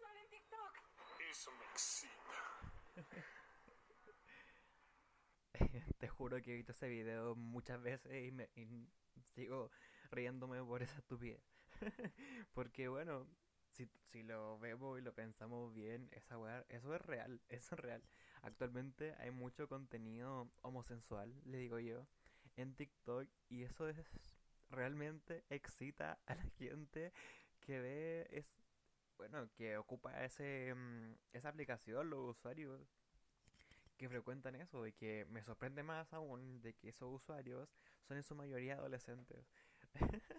sensual en TikTok. Eso me excita. Te juro que he visto ese video muchas veces y, me, y sigo riéndome por esa estupidez. Porque bueno, si, si lo vemos y lo pensamos bien, esa weá, eso es real, eso es real. Actualmente hay mucho contenido homosensual, le digo yo, en TikTok y eso es realmente excita a la gente que ve es bueno, que ocupa ese mm, esa aplicación, los usuarios que frecuentan eso y que me sorprende más aún de que esos usuarios son en su mayoría adolescentes.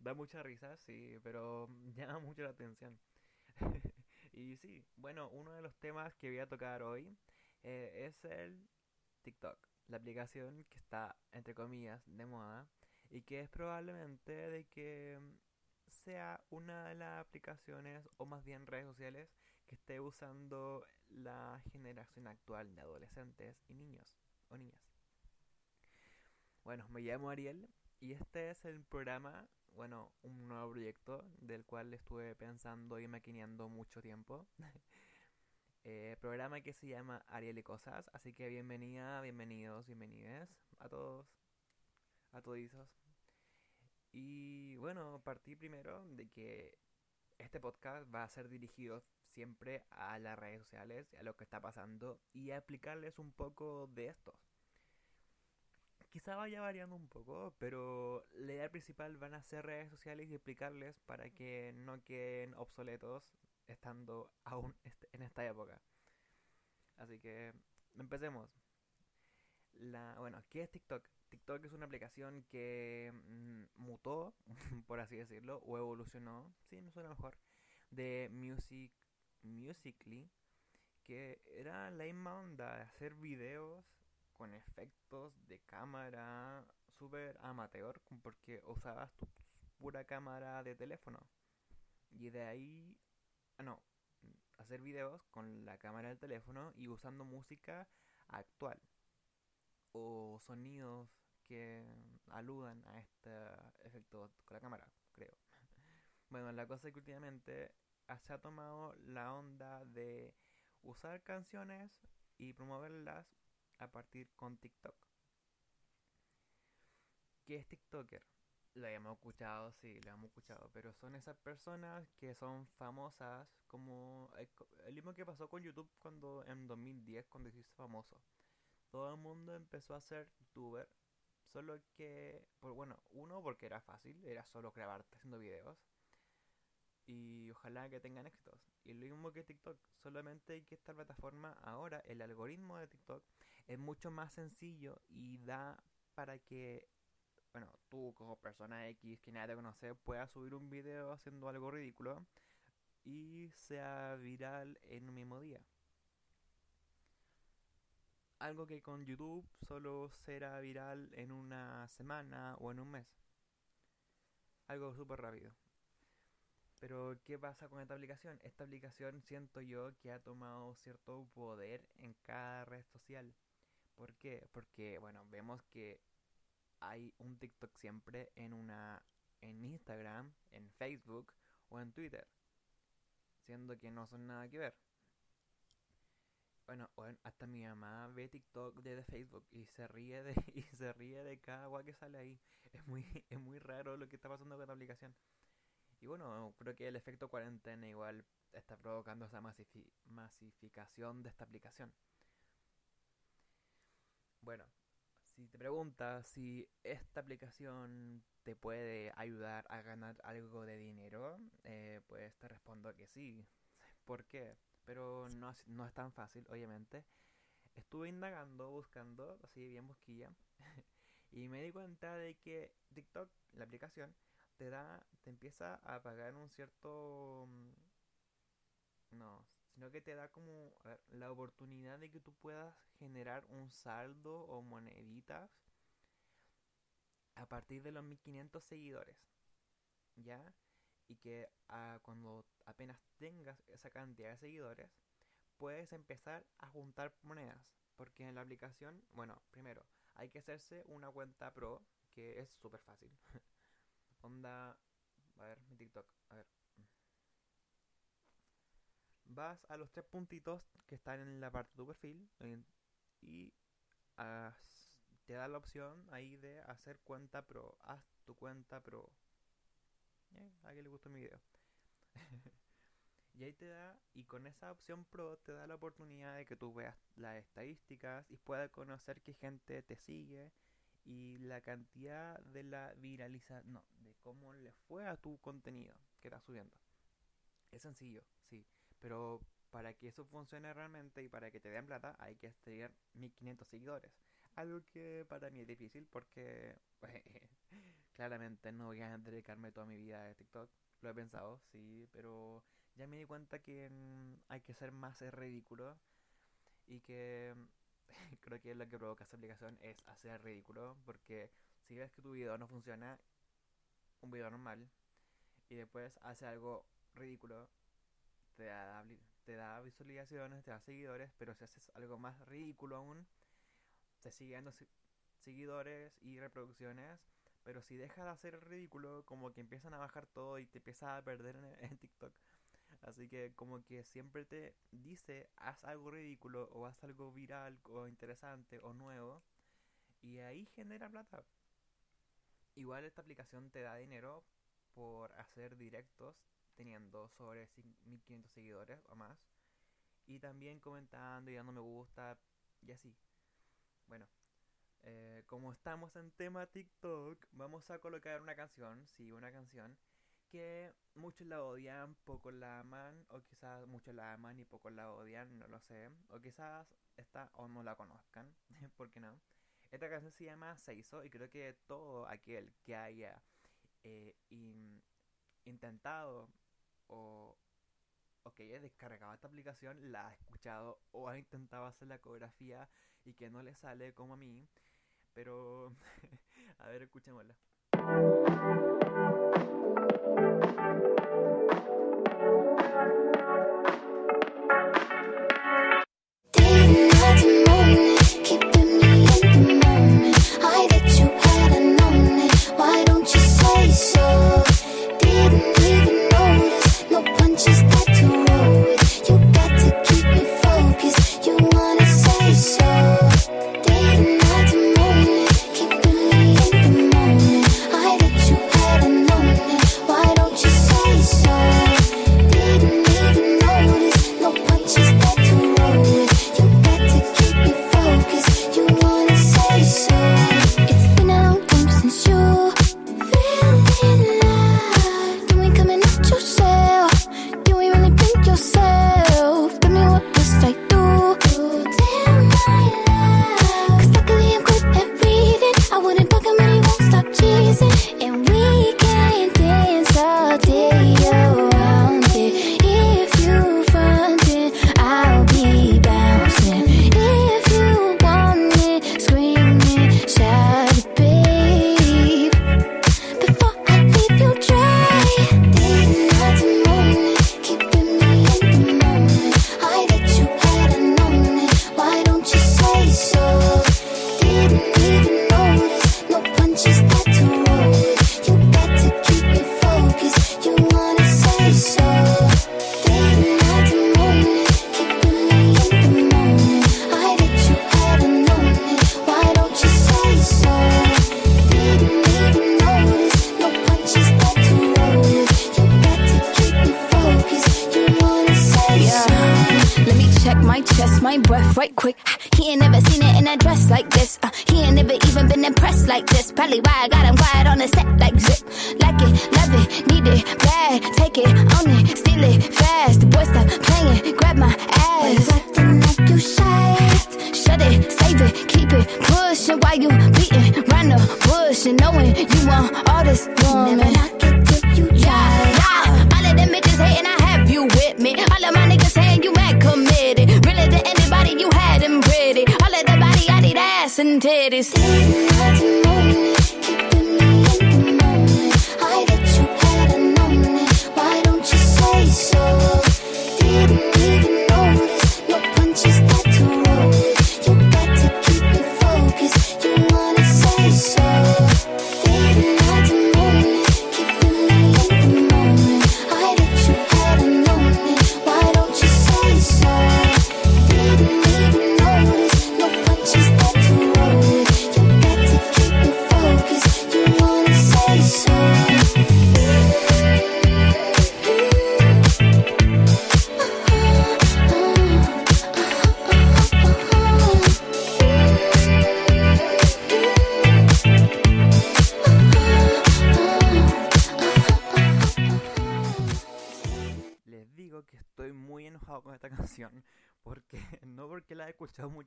da mucha risa, sí, pero llama mucho la atención. y sí, bueno, uno de los temas que voy a tocar hoy eh, es el TikTok, la aplicación que está, entre comillas, de moda y que es probablemente de que sea una de las aplicaciones o más bien redes sociales que esté usando la generación actual de adolescentes y niños o niñas. Bueno, me llamo Ariel y este es el programa, bueno, un nuevo proyecto del cual estuve pensando y maquineando mucho tiempo. eh, programa que se llama Ariel y Cosas, así que bienvenida, bienvenidos, bienvenides a todos, a todizos. Y bueno, partí primero de que este podcast va a ser dirigido siempre a las redes sociales, a lo que está pasando y a explicarles un poco de estos. Quizá vaya variando un poco, pero la idea principal van a ser redes sociales y explicarles para que no queden obsoletos estando aún en esta época. Así que empecemos. La, bueno, ¿qué es TikTok? TikTok es una aplicación que mm, mutó, por así decirlo, o evolucionó, sí, no suena mejor, de Music Musically, que era la misma onda de hacer videos con efectos de cámara súper amateur, porque usabas tu pura cámara de teléfono. Y de ahí, ah, no, hacer videos con la cámara del teléfono y usando música actual o sonidos que aludan a este efecto con la cámara, creo. Bueno, la cosa es que últimamente se ha tomado la onda de usar canciones y promoverlas a partir con TikTok. ¿Qué es TikToker? Lo hemos escuchado, sí, lo hemos escuchado, pero son esas personas que son famosas como el mismo que pasó con YouTube cuando en 2010 cuando se hizo famoso. Todo el mundo empezó a ser youtuber Solo que, por, bueno, uno porque era fácil, era solo grabarte haciendo videos. Y ojalá que tengan éxitos. Y lo mismo que TikTok, solamente que esta plataforma ahora, el algoritmo de TikTok, es mucho más sencillo y da para que, bueno, tú como persona X que nadie te conoce, puedas subir un video haciendo algo ridículo y sea viral en un mismo día algo que con YouTube solo será viral en una semana o en un mes. Algo súper rápido. Pero, ¿qué pasa con esta aplicación? Esta aplicación siento yo que ha tomado cierto poder en cada red social. ¿Por qué? Porque, bueno, vemos que hay un TikTok siempre en una en Instagram, en Facebook o en Twitter. Siendo que no son nada que ver. Bueno, hasta mi mamá ve TikTok desde Facebook y se ríe de y se ríe de cada agua que sale ahí. Es muy es muy raro lo que está pasando con esta aplicación. Y bueno, creo que el efecto cuarentena igual está provocando esa masificación de esta aplicación. Bueno, si te preguntas si esta aplicación te puede ayudar a ganar algo de dinero, eh, pues te respondo que sí. ¿Por qué? Pero no, no es tan fácil, obviamente. Estuve indagando, buscando, así bien busquilla, y me di cuenta de que TikTok, la aplicación, te da, te empieza a pagar un cierto... Mm, no, sino que te da como la oportunidad de que tú puedas generar un saldo o moneditas a partir de los 1500 seguidores. ¿Ya? Y que ah, cuando apenas tengas esa cantidad de seguidores, puedes empezar a juntar monedas. Porque en la aplicación, bueno, primero, hay que hacerse una cuenta pro, que es súper fácil. Onda, a ver, mi TikTok, a ver. vas a los tres puntitos que están en la parte de tu perfil y te da la opción ahí de hacer cuenta pro. Haz tu cuenta pro. A alguien le gustó mi video. y ahí te da, y con esa opción pro te da la oportunidad de que tú veas las estadísticas y puedas conocer qué gente te sigue y la cantidad de la viralización, no, de cómo le fue a tu contenido que estás subiendo. Es sencillo, sí, pero para que eso funcione realmente y para que te den plata hay que tener 1500 seguidores. Algo que para mí es difícil porque claramente no voy a dedicarme toda mi vida a TikTok. Lo he pensado, sí, pero ya me di cuenta que mm, hay que ser más ridículo y que creo que lo que provoca esa aplicación es hacer ridículo porque si ves que tu video no funciona, un video normal, y después hace algo ridículo, te da, te da visualizaciones, te da seguidores, pero si haces algo más ridículo aún, te siguen seguidores y reproducciones, pero si dejas de hacer ridículo, como que empiezan a bajar todo y te empiezas a perder en TikTok. Así que como que siempre te dice, haz algo ridículo o haz algo viral o interesante o nuevo. Y ahí genera plata. Igual esta aplicación te da dinero por hacer directos teniendo sobre 1500 seguidores o más. Y también comentando y dando me gusta y así. Bueno, eh, como estamos en tema TikTok, vamos a colocar una canción, sí, una canción que muchos la odian, pocos la aman, o quizás muchos la aman y pocos la odian, no lo sé. O quizás esta o no la conozcan, ¿por qué no? Esta canción se llama Seiso y creo que todo aquel que haya eh, intentado o, o que haya descargado esta aplicación la ha escuchado o ha intentado hacer la coreografía y que no le sale como a mí. Pero, a ver, escuchémosla. my chest, my breath right quick. He ain't never seen it in a dress like this. Uh, he ain't never even been impressed like this. Probably why I got him quiet on the set like zip. Like it, love it, need it, bad. Take it, own it, steal it, fast. The boy stop playing, grab my ass. acting like you shit. Shut it, save it, keep it, pushing while you beating round the bush and knowing you want all this woman. Never knock it till you try. Yeah, yeah. All of them bitches hating, I have you with me. ass and titties.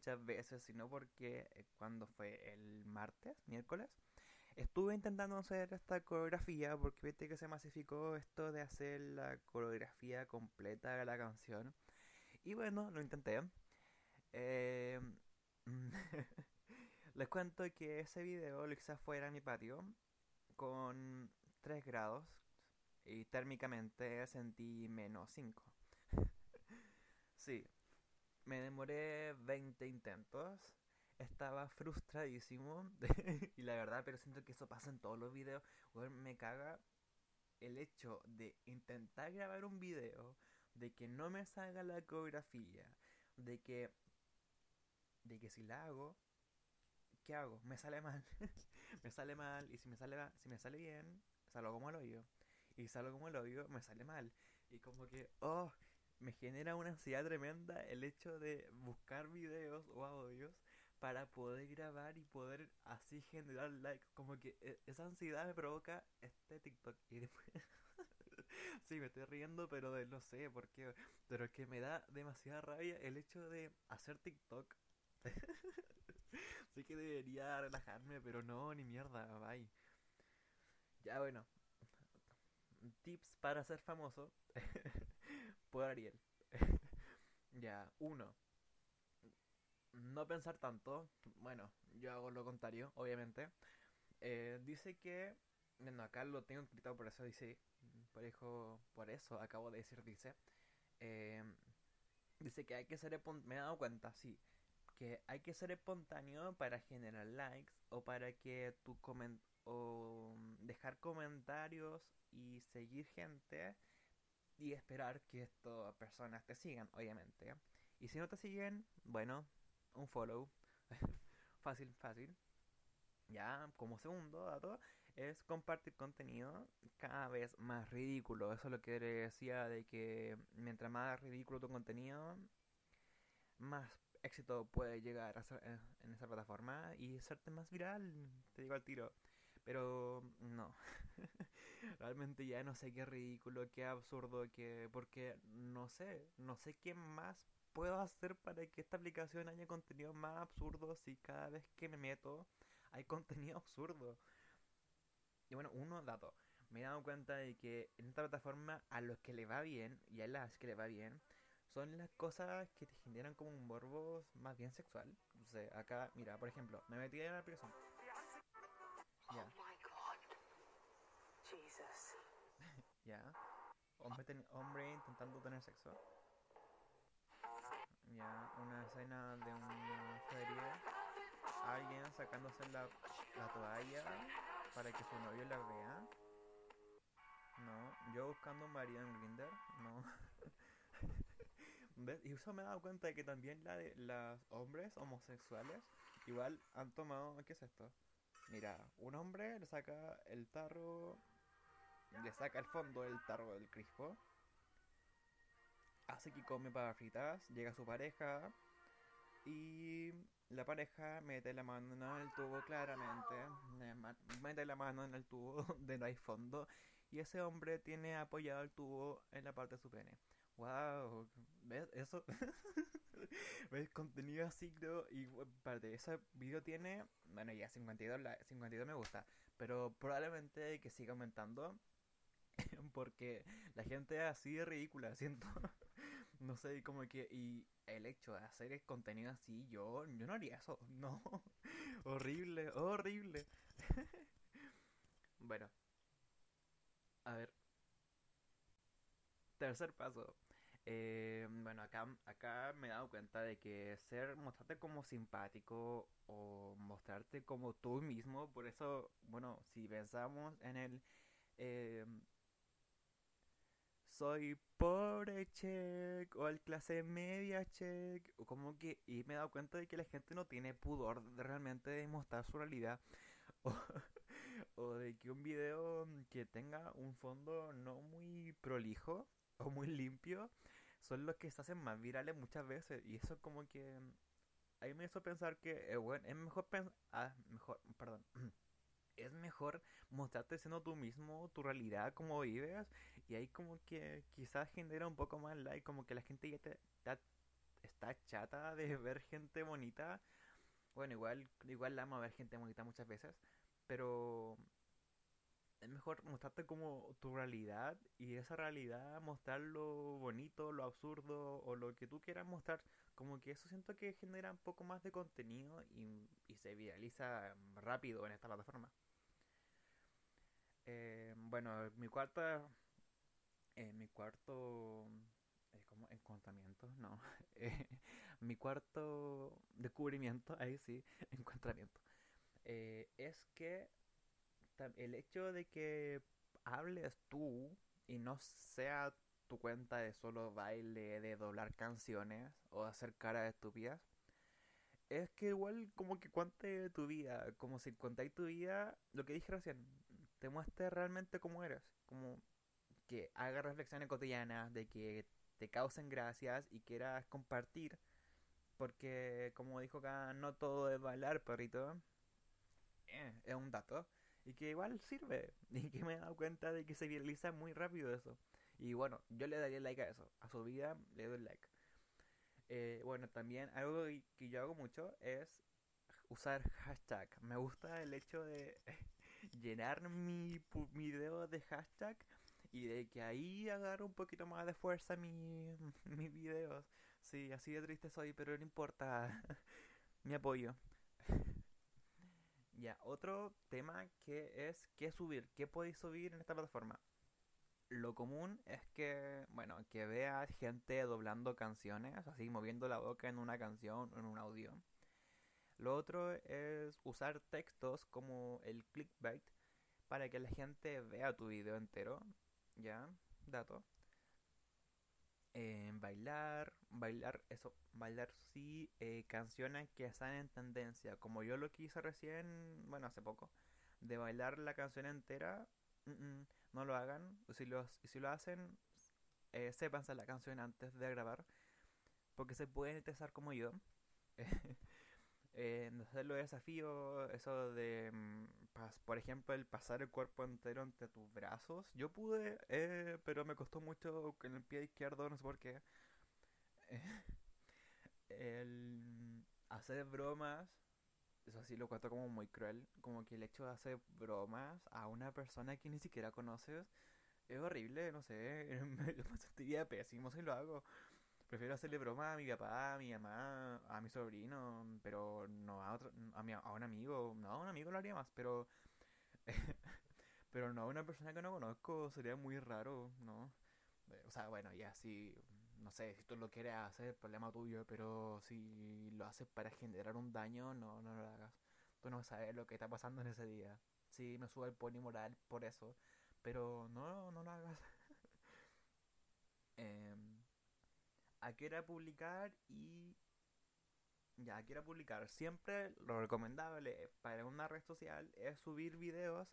Muchas veces, sino porque eh, cuando fue el martes, miércoles, estuve intentando hacer esta coreografía, porque viste que se masificó esto de hacer la coreografía completa de la canción. Y bueno, lo intenté. Eh, les cuento que ese video lo hice afuera en mi patio con 3 grados y térmicamente sentí menos 5. sí, me demoré 20 intentos. Estaba frustradísimo. y la verdad, pero siento que eso pasa en todos los videos. me caga el hecho de intentar grabar un video, de que no me salga la coreografía, de que de que si la hago, ¿qué hago? Me sale mal. me sale mal y si me sale si me sale bien, salgo como el hoyo. Y salgo como el hoyo, me sale mal. Y como que, oh, me genera una ansiedad tremenda el hecho de buscar videos o audios para poder grabar y poder así generar likes. Como que e, esa ansiedad me provoca este TikTok. Y después... sí, me estoy riendo, pero de, no sé por qué. Pero es que me da demasiada rabia el hecho de hacer TikTok. sé que debería relajarme, pero no, ni mierda, bye. Ya bueno. Tips para ser famoso por Ariel. ya, uno. No pensar tanto. Bueno, yo hago lo contrario, obviamente. Eh, dice que. Bueno, acá lo tengo escrito por eso dice. Por eso, por eso acabo de decir dice. Eh, dice que hay que ser. Me he dado cuenta, sí. Que hay que ser espontáneo para generar likes o para que tu coment o dejar comentarios y seguir gente y esperar que estas personas te sigan, obviamente. Y si no te siguen, bueno, un follow. fácil, fácil. Ya, como segundo dato, es compartir contenido cada vez más ridículo. Eso es lo que decía de que mientras más ridículo tu contenido, más éxito puede llegar a ser en esa plataforma y hacerte más viral. Te digo al tiro. Pero no. Realmente ya no sé qué ridículo, qué absurdo, que porque no sé, no sé qué más puedo hacer para que esta aplicación haya contenido más absurdo si cada vez que me meto hay contenido absurdo. Y bueno, uno dato. Me he dado cuenta de que en esta plataforma a los que le va bien, y a las que le va bien, son las cosas que te generan como un morbo más bien sexual. O sea, acá, mira, por ejemplo, me metí en la aplicación. Ya. Ya. Hombre, hombre intentando tener sexo. Ya. Una escena de una feria. Alguien sacándose la, la toalla para que su novio la vea. No. Yo buscando un marido en Grinder. No. ¿Ves? Y eso me he dado cuenta de que también la de los hombres homosexuales igual han tomado. ¿Qué es esto? Mira, un hombre le saca el tarro le saca el fondo del tarro del crispo, hace que come para fritas, llega su pareja y la pareja mete la mano en el tubo claramente, mete la mano en el tubo de no hay fondo y ese hombre tiene apoyado el tubo en la parte de su pene. Wow, ¿ves eso? ¿Ves contenido así? Y parte, ese video tiene, bueno, ya 52, 52 me gusta, pero probablemente que siga aumentando porque la gente es así de ridícula, siento. no sé, como que. Y el hecho de hacer contenido así, yo, yo no haría eso. No. horrible, horrible. bueno. A ver. Tercer paso. Eh, bueno, acá, acá me he dado cuenta de que ser, mostrarte como simpático o mostrarte como tú mismo, por eso, bueno, si pensamos en el eh, soy pobre check o el clase media check o como que y me he dado cuenta de que la gente no tiene pudor de realmente de mostrar su realidad o, de que un video que tenga un fondo no muy prolijo o muy limpio son los que se hacen más virales muchas veces y eso como que a mí me hizo pensar que eh, bueno, es mejor pensar ah, mejor perdón es mejor mostrarte siendo tú mismo, tu realidad, como vives, y ahí como que quizás genera un poco más like, como que la gente ya te, está, chata de ver gente bonita. Bueno, igual, igual la ver gente bonita muchas veces, pero es mejor mostrarte como tu realidad y esa realidad mostrar lo bonito, lo absurdo o lo que tú quieras mostrar. Como que eso siento que genera un poco más de contenido y, y se viraliza rápido en esta plataforma. Eh, bueno, mi cuarto, eh, mi cuarto, eh, como encontramiento, no, eh, mi cuarto descubrimiento, ahí sí, encontramiento, eh, es que el hecho de que hables tú y no sea tu cuenta de solo baile, de doblar canciones o hacer caras estúpidas, es que igual como que cuente tu vida, como si contáis tu vida, lo que dije recién, te muestre realmente cómo eres, como que hagas reflexiones cotidianas, de que te causen gracias y quieras compartir, porque como dijo acá, no todo es bailar, perrito, eh, es un dato, y que igual sirve, y que me he dado cuenta de que se viraliza muy rápido eso. Y bueno, yo le daría like a eso, a su vida le doy like. Eh, bueno, también algo que yo hago mucho es usar hashtag. Me gusta el hecho de llenar mi, mi video de hashtag y de que ahí agarre un poquito más de fuerza mi, mis videos. Sí, así de triste soy, pero no importa. mi apoyo. Ya, otro tema que es qué subir, qué podéis subir en esta plataforma. Lo común es que, bueno, que veas gente doblando canciones, así moviendo la boca en una canción o en un audio. Lo otro es usar textos como el clickbait para que la gente vea tu video entero, ¿ya? Dato. Eh, bailar, bailar, eso, bailar sí, eh, canciones que están en tendencia, como yo lo quise recién, bueno, hace poco, de bailar la canción entera, mm, mm, no lo hagan, si lo, si lo hacen, eh, sépanse la canción antes de grabar, porque se pueden estresar como yo. eh, hacer los desafíos, eso de, mm, por ejemplo, el pasar el cuerpo entero entre tus brazos. Yo pude, eh, pero me costó mucho con el pie izquierdo, no sé por qué. el hacer bromas, eso sí lo cuento como muy cruel, como que el hecho de hacer bromas a una persona que ni siquiera conoces es horrible, no sé, me, me sentiría pésimo si lo hago. Prefiero hacerle broma a mi papá, a mi mamá, a mi sobrino, pero no a otro, a, mi, a un amigo. No, a un amigo lo haría más, pero pero no a una persona que no conozco, sería muy raro, ¿no? Eh, O sea, bueno, ya si, no sé, si tú lo quieres hacer, problema tuyo, pero si lo haces para generar un daño, no, no lo hagas. Tú no sabes lo que está pasando en ese día. Sí, me sube el pony moral por eso, pero no, no lo hagas. Em, a publicar y ya, quiero publicar. Siempre lo recomendable para una red social es subir videos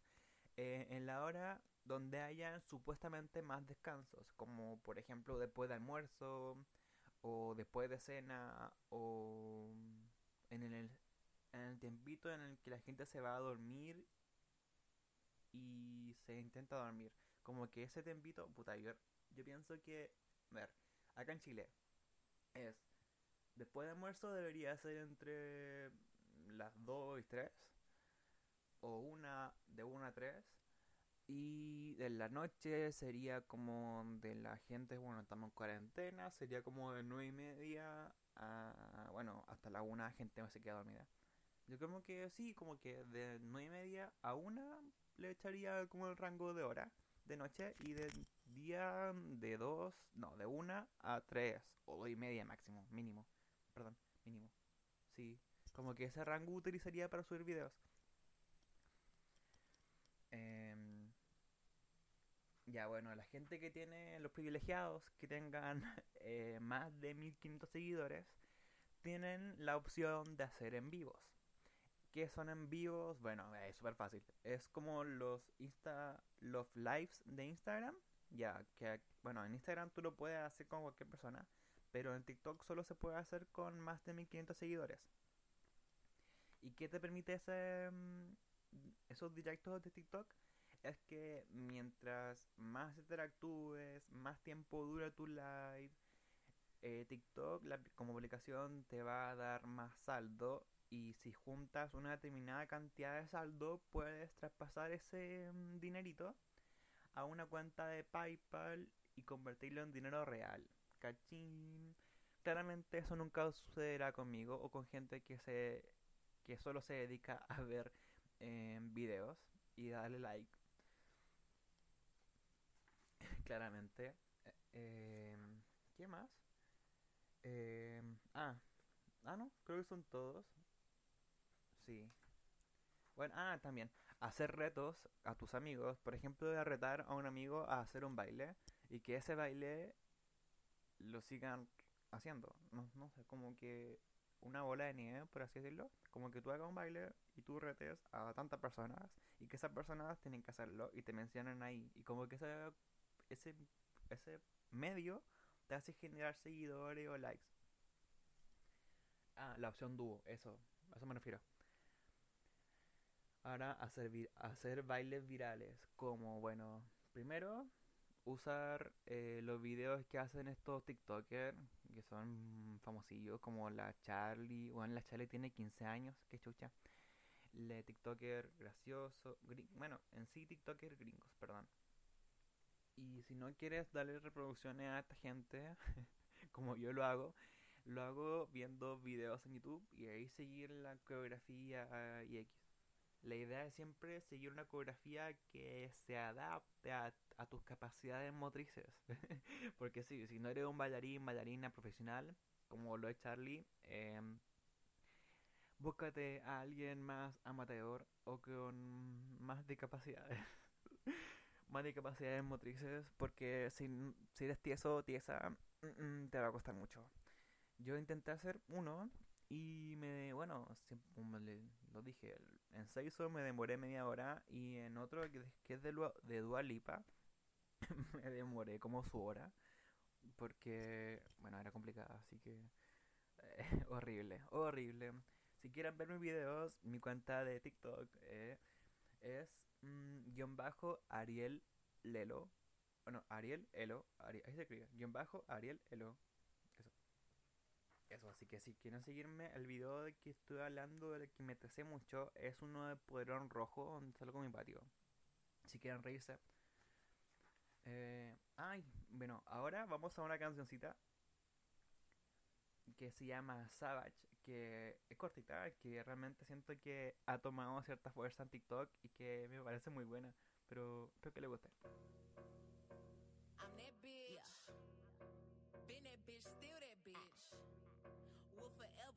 eh, en la hora donde hayan supuestamente más descansos, como por ejemplo después de almuerzo o después de cena o en el, en el tiempito en el que la gente se va a dormir y se intenta dormir. Como que ese tiempito, puta, yo, yo pienso que, a ver, acá en Chile es Después de almuerzo debería ser entre las 2 y 3. O una de 1 a 3. Y de la noche sería como de la gente, bueno, estamos en cuarentena, sería como de 9 y media a, bueno, hasta la 1 gente se queda dormida. Yo como que sí, como que de 9 y media a 1 le echaría como el rango de hora de noche y de día de 2, no, de 1 a 3 o 2 y media máximo, mínimo perdón, mínimo. Sí, como que ese rango utilizaría para subir videos. Em, ya, bueno, la gente que tiene, los privilegiados que tengan eh, más de 1500 seguidores, tienen la opción de hacer en vivos. ¿Qué son en vivos? Bueno, es súper fácil. Es como los Insta, los lives de Instagram. Ya, que bueno, en Instagram tú lo puedes hacer con cualquier persona pero en TikTok solo se puede hacer con más de 1500 seguidores. ¿Y qué te permite ese, mm, esos directos de TikTok es que mientras más interactúes, más tiempo dura tu live, eh, TikTok como publicación te va a dar más saldo. Y si juntas una determinada cantidad de saldo puedes traspasar ese mm, dinerito a una cuenta de PayPal y convertirlo en dinero real. Cachín. Claramente eso nunca sucederá conmigo o con gente que se que solo se dedica a ver eh, videos y darle like. Claramente. Eh, ¿Qué más? Eh, ah, ah, no, creo que son todos. Sí. Bueno, ah, también, hacer retos a tus amigos. Por ejemplo, de retar a un amigo a hacer un baile y que ese baile lo sigan haciendo. No, no sé, como que una bola de nieve, por así decirlo. Como que tú hagas un baile y tú retes a tantas personas y que esas personas tienen que hacerlo y te mencionan ahí. Y como que ese, ese, ese medio te hace generar seguidores o likes. Ah, la opción dúo, eso, a eso me refiero. Ahora, hacer, hacer bailes virales, como, bueno, primero, usar eh, los videos que hacen estos TikTokers, que son famosillos, como la Charlie, bueno, la Charlie tiene 15 años, que chucha. Le TikToker gracioso, bueno, en sí TikToker gringos, perdón. Y si no quieres darle reproducciones a esta gente, como yo lo hago, lo hago viendo videos en YouTube y ahí seguir la coreografía y X. La idea es siempre seguir una coreografía que se adapte a, tus capacidades motrices. Porque sí, si no eres un bailarín, bailarina profesional, como lo es Charlie, em, búscate a alguien más amateur o con más discapacidades. más discapacidades motrices porque si, si eres tieso o tiesa mm, mm, te va a costar mucho. Yo intenté hacer uno y me, bueno, como lo dije, en Seiso me demoré media hora y en otro que es de, de Dualipa me demoré como su hora porque, bueno, era complicada, así que horrible, horrible. Si quieren ver mis videos, mi cuenta de TikTok eh, es Mm, guion bajo Ariel Lelo. Bueno, Ariel Elo. ahí se escribe. Guión bajo Ariel Elo. Eso. Así que si quieren seguirme, el video de que estoy hablando, del que me tecé mucho, es uno de Poderón Rojo, donde salgo con mi patio. Si quieren reírse. Eh, ay, bueno, ahora vamos a una cancioncita que se llama Savage, que es cortita, que realmente siento que ha tomado cierta fuerza en TikTok y que me parece muy buena, pero espero que le guste.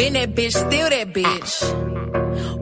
Been that bitch, still that bitch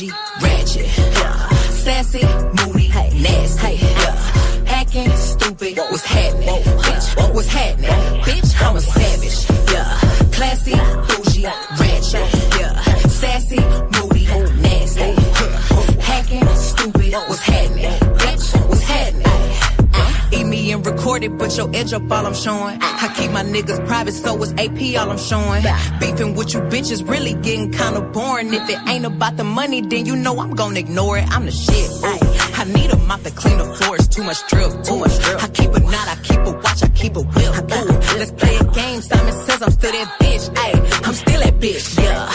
Bougie, ratchet, yeah. sassy, moody, hey. nasty, hey. Yeah. hacking, stupid. What's happening, bitch? What's happening, bitch? I'm a savage, yeah. Classy, bougie, ratchet, yeah. Sassy, moody, Eat me and record it, but your edge up all I'm showing. I keep my niggas private, so it's AP all I'm showing. Beefing with you bitches really getting kinda boring. If it ain't about the money, then you know I'm gonna ignore it. I'm the shit. Ooh. I need a mop to clean the floors, too much drip. Too much drip. I keep a knot, I keep a watch, I keep a whip. Ooh. Let's play a game. Simon says I'm still that bitch. Ay, I'm still that bitch. Yeah,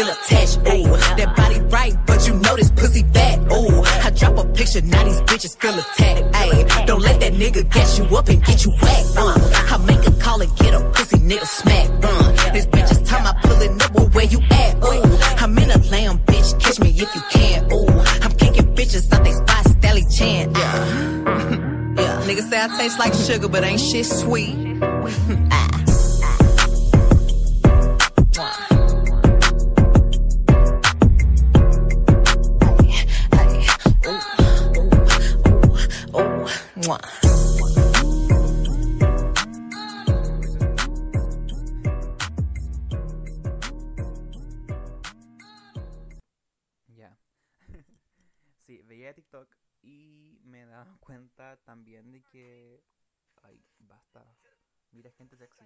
still attached. Ooh, that body right, but you know this pussy fat. Ooh, I drop a picture, now these bitches feel attacked. Ayy, don't let that nigga gas you up and get you whacked. Uh, I make a call and get a pussy nigga smack. Uh, this bitch is time I pulling up, but where you at? Ooh, I'm in a lamb, bitch, catch me if you can. Ooh, I'm kicking bitches out they spot, Stelly Chan. Yeah. Yeah, niggas say I taste like sugar, but ain't shit sweet. Que... Ay, basta. Mira gente sexy.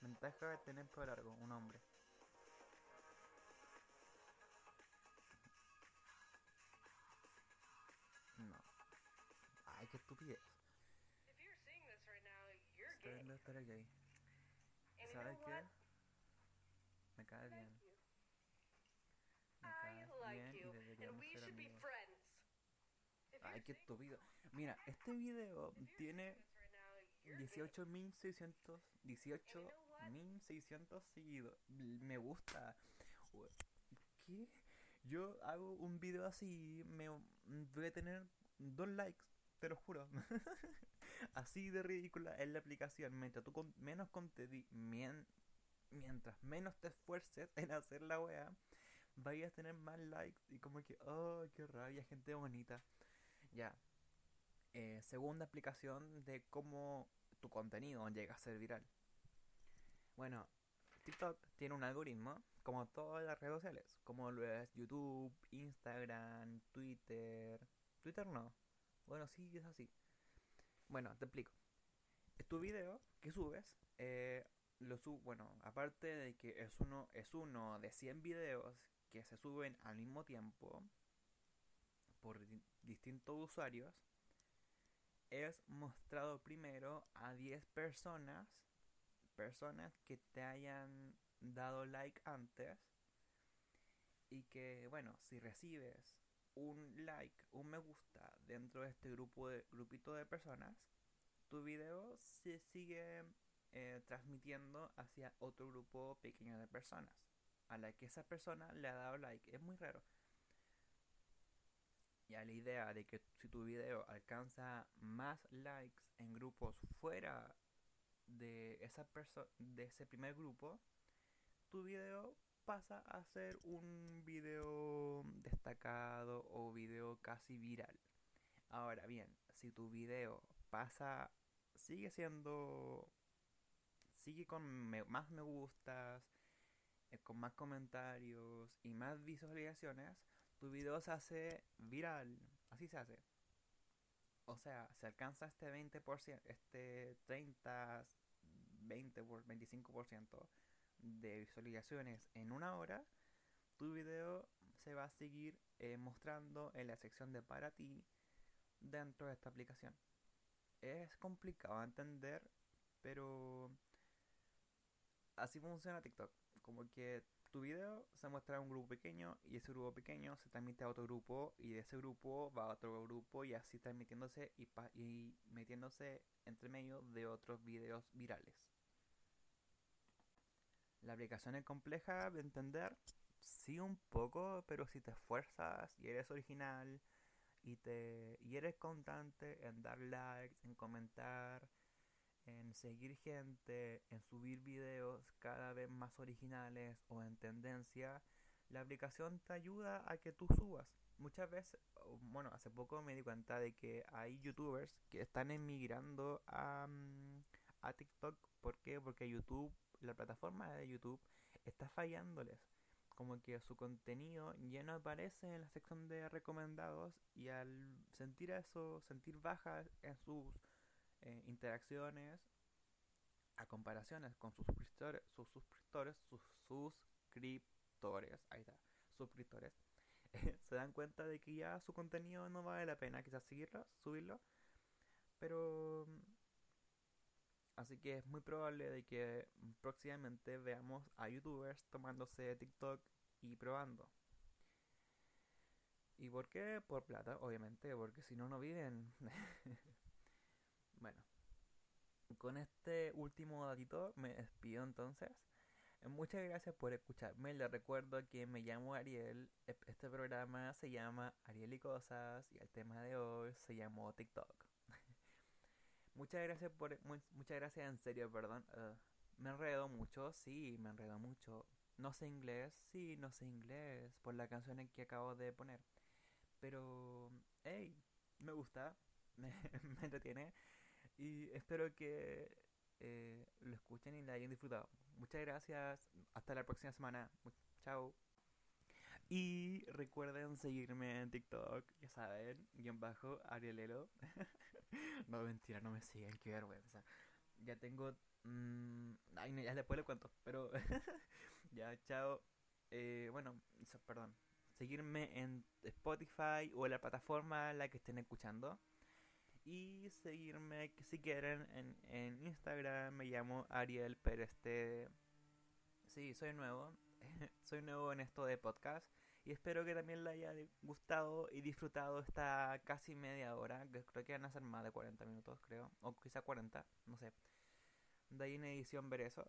Ventaja de tener pelo largo, un hombre. No. Ay, qué estupidez. Estoy viendo estar gay. ¿Sabes qué? Me cae bien. Me like bien y deberíamos ser amigos. Ay, qué estúpido. Mira, este video tiene seeing this right now, you're gay. 18.600 18.600 seguidos. Me gusta. ¿Qué? Yo hago un video así, me voy a tener dos likes, te lo juro. así de ridícula es la aplicación. Mientras tú con menos mientras menos te esfuerces en hacer la wea, vayas a tener más likes y como que, oh, qué rabia, gente bonita. Ya. Eh, segunda aplicación de cómo tu contenido llega a ser viral. Bueno, TikTok tiene un algoritmo, como todas las redes sociales, como lo es YouTube, Instagram, Twitter. Twitter no. Bueno, sí, es así. Bueno, te explico. Tu video que subes, eh, lo sub bueno, aparte de que es uno, es uno de 100 videos que se suben al mismo tiempo por di- distintos usuarios, es mostrado primero a 10 personas, personas que te hayan dado like antes y que, bueno, si recibes un like, un me gusta dentro de este grupo de grupito de personas, tu video se sigue eh, transmitiendo hacia otro grupo pequeño de personas a la que esa persona le ha dado like. Es muy raro. Ya la idea de que si tu video alcanza más likes en grupos fuera de esa de ese primer grupo, tu video pasa a ser un video destacado o video casi viral. Ahora bien, si tu video pasa, sigue siendo, sigue con más me gustas, eh, con más comentarios y más visualizaciones, tu video se hace viral. Así se hace. O sea, se alcanza este 20%, este 30, 20 por 25% de visualizaciones en una hora, tu video se va a seguir eh, mostrando en la sección de para ti dentro de esta aplicación. Es complicado de entender, pero así funciona TikTok. Como que tu video se muestra a un grupo pequeño y ese grupo pequeño se transmite a otro grupo y de ese grupo va a otro grupo y así transmitiéndose y, y metiéndose entre medio de otros videos virales. La aplicación es compleja de entender, sí un poco, pero si te esfuerzas y eres original y te y eres constante en dar likes, en comentar, en seguir gente, en subir videos cada vez más originales o en tendencia, la aplicación te ayuda a que tú subas. Muchas veces, bueno, hace poco me di cuenta de que hay youtubers que están emigrando a, mm, a TikTok. ¿Por qué? Porque YouTube, la plataforma de YouTube, está fallándoles. Como que su contenido ya no aparece en la sección de recomendados y al sentir eso, sentir bajas en sus eh, interacciones a comparaciones con sus suscriptores, sus suscriptores, sus suscriptores, ahí está, suscriptores, se dan cuenta de que ya su contenido no vale la pena quizás seguirlo, subirlo, pero Así que es muy probable de que próximamente veamos a youtubers tomándose TikTok y probando. ¿Y por qué? Por plata, obviamente, porque si no, no viven. bueno, con este último datito me despido entonces. Eh, Muchas gracias por escucharme. Les recuerdo que me llamo Ariel. E- Este programa se llama Ariel y Cosas y el tema de hoy se llamó TikTok. muchas gracias por mu- muchas gracias en serio, perdón. eh, me enredo mucho, sí, me enredo mucho. No sé inglés, sí, no sé inglés por la canción que acabo de poner. Pero, hey, me gusta, me, me entretiene y espero que eh, lo escuchen y la hayan disfrutado. Muchas gracias, hasta la próxima semana. Chao. Y recuerden seguirme en TikTok, ya saben, guion bajo, Arielelo. no, mentira, no me siguen, qué vergüenza. Ya tengo... mm, ay, no, ya después le cuento, pero... ya, chao. Eh, bueno, perdón. Seguirme en Spotify o en la plataforma en la que estén escuchando. Y seguirme, si quieren, en, en Instagram. Me llamo Ariel Pérez T. Sí, soy nuevo. soy nuevo en esto de podcast. Y espero que también le haya gustado y disfrutado esta casi media hora. Que creo que van a ser más de 40 minutos, creo. O quizá 40, no sé. De ahí en edición ver eso.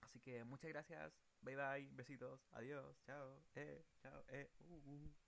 Así que muchas gracias. Bye bye. Besitos. Adiós. Chao. Eh. Chao. Eh. uh, uh.